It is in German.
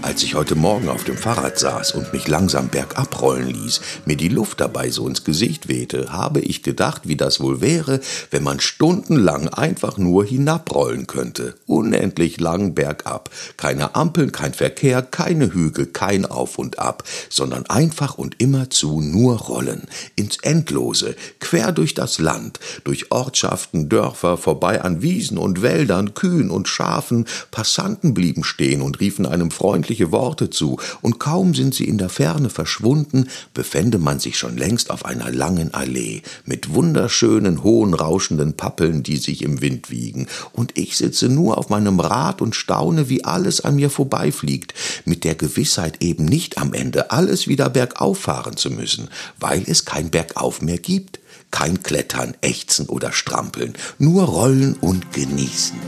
Als ich heute Morgen auf dem Fahrrad saß und mich langsam bergab rollen ließ, mir die Luft dabei so ins Gesicht wehte, habe ich gedacht, wie das wohl wäre, wenn man stundenlang einfach nur hinabrollen könnte. Unendlich lang bergab. Keine Ampeln, kein Verkehr, keine Hügel, kein Auf und Ab, sondern einfach und immerzu nur rollen. Ins Endlose, quer durch das Land, durch Ortschaften, Dörfer, vorbei an Wiesen und Wäldern, Kühen und Schafen. Passanten blieben stehen und riefen einem Freund freundliche Worte zu, und kaum sind sie in der Ferne verschwunden, befände man sich schon längst auf einer langen Allee mit wunderschönen, hohen, rauschenden Pappeln, die sich im Wind wiegen, und ich sitze nur auf meinem Rad und staune, wie alles an mir vorbeifliegt, mit der Gewissheit eben nicht am Ende alles wieder bergauf fahren zu müssen, weil es kein Bergauf mehr gibt. Kein Klettern, Ächzen oder Strampeln, nur Rollen und Genießen.